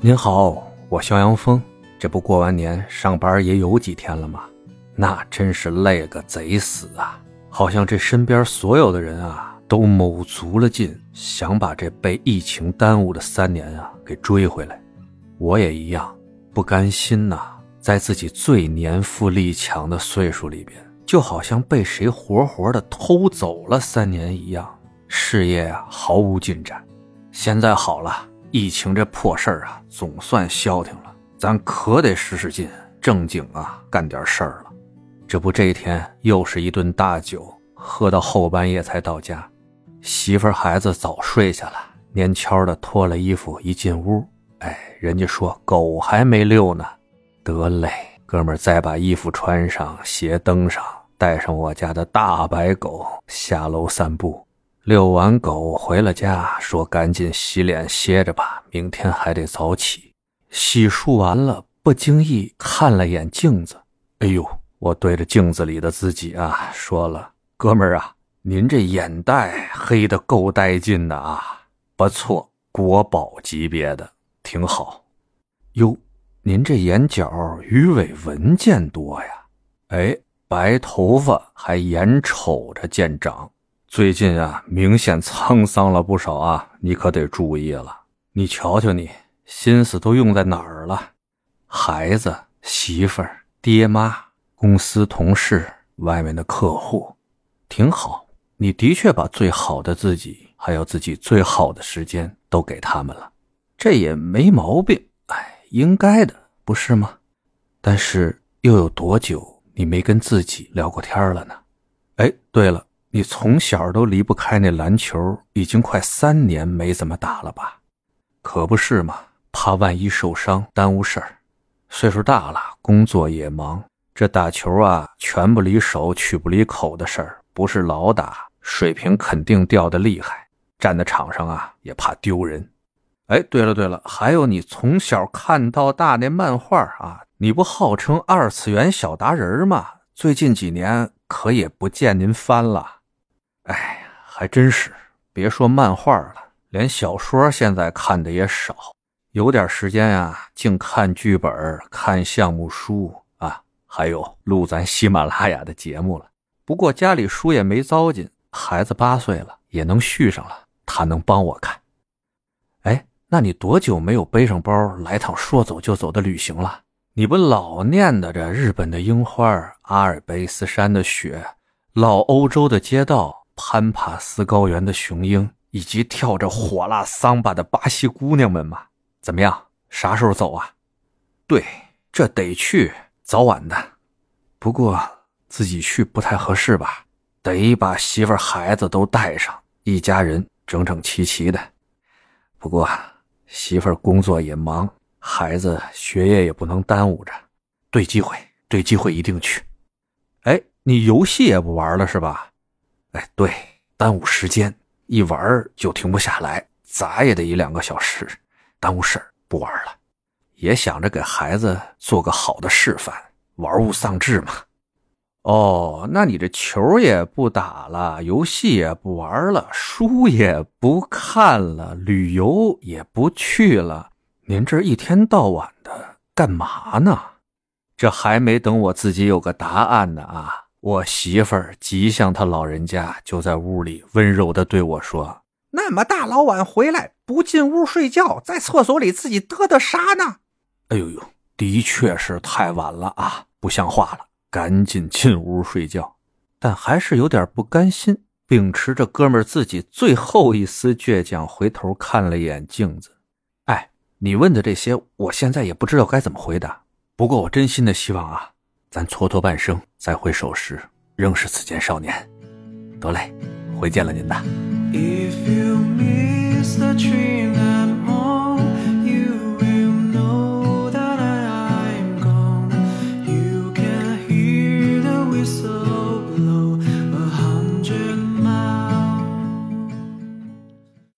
您好，我肖阳峰。这不过完年上班也有几天了吗？那真是累个贼死啊！好像这身边所有的人啊，都卯足了劲，想把这被疫情耽误的三年啊给追回来。我也一样，不甘心呐，在自己最年富力强的岁数里边，就好像被谁活活的偷走了三年一样，事业啊毫无进展。现在好了。疫情这破事儿啊，总算消停了，咱可得使使劲，正经啊干点事儿了。这不，这一天又是一顿大酒，喝到后半夜才到家。媳妇儿孩子早睡下了，蔫悄的脱了衣服一进屋，哎，人家说狗还没遛呢。得嘞，哥们儿再把衣服穿上，鞋蹬上，带上我家的大白狗下楼散步。遛完狗回了家，说：“赶紧洗脸歇着吧，明天还得早起。”洗漱完了，不经意看了眼镜子，哎呦！我对着镜子里的自己啊，说了：“哥们儿啊，您这眼袋黑的够带劲的啊，不错，国宝级别的，挺好。”哟，您这眼角鱼尾纹见多呀？哎，白头发还眼瞅着见长。最近啊，明显沧桑了不少啊，你可得注意了。你瞧瞧你，心思都用在哪儿了？孩子、媳妇儿、爹妈、公司同事、外面的客户，挺好。你的确把最好的自己，还有自己最好的时间都给他们了，这也没毛病。哎，应该的，不是吗？但是又有多久你没跟自己聊过天了呢？哎，对了。你从小都离不开那篮球，已经快三年没怎么打了吧？可不是嘛，怕万一受伤耽误事儿。岁数大了，工作也忙，这打球啊，拳不离手，曲不离口的事儿，不是老打，水平肯定掉的厉害。站在场上啊，也怕丢人。哎，对了对了，还有你从小看到大那漫画啊，你不号称二次元小达人吗？最近几年可也不见您翻了。哎呀，还真是，别说漫画了，连小说现在看的也少。有点时间呀，净看剧本、看项目书啊，还有录咱喜马拉雅的节目了。不过家里书也没糟践，孩子八岁了，也能续上了，他能帮我看。哎，那你多久没有背上包来趟说走就走的旅行了？你不老念叨着日本的樱花、阿尔卑斯山的雪、老欧洲的街道？潘帕斯高原的雄鹰，以及跳着火辣桑巴的巴西姑娘们吗？怎么样？啥时候走啊？对，这得去，早晚的。不过自己去不太合适吧？得把媳妇孩子都带上，一家人整整齐齐的。不过媳妇工作也忙，孩子学业也不能耽误着。对机会，对机会一定去。哎，你游戏也不玩了是吧？哎，对，耽误时间，一玩就停不下来，咋也得一两个小时，耽误事儿，不玩了。也想着给孩子做个好的示范，玩物丧志嘛。哦，那你这球也不打了，游戏也不玩了，书也不看了，旅游也不去了，您这一天到晚的干嘛呢？这还没等我自己有个答案呢啊！我媳妇儿吉祥，他老人家就在屋里温柔的对我说：“那么大老晚回来不进屋睡觉，在厕所里自己嘚嘚啥呢？”哎呦呦，的确是太晚了啊，不像话了，赶紧进屋睡觉。但还是有点不甘心，秉持着哥们儿自己最后一丝倔强，回头看了一眼镜子。哎，你问的这些，我现在也不知道该怎么回答。不过我真心的希望啊。咱蹉跎半生，再回首时，仍是此间少年。得嘞，回见了您呐。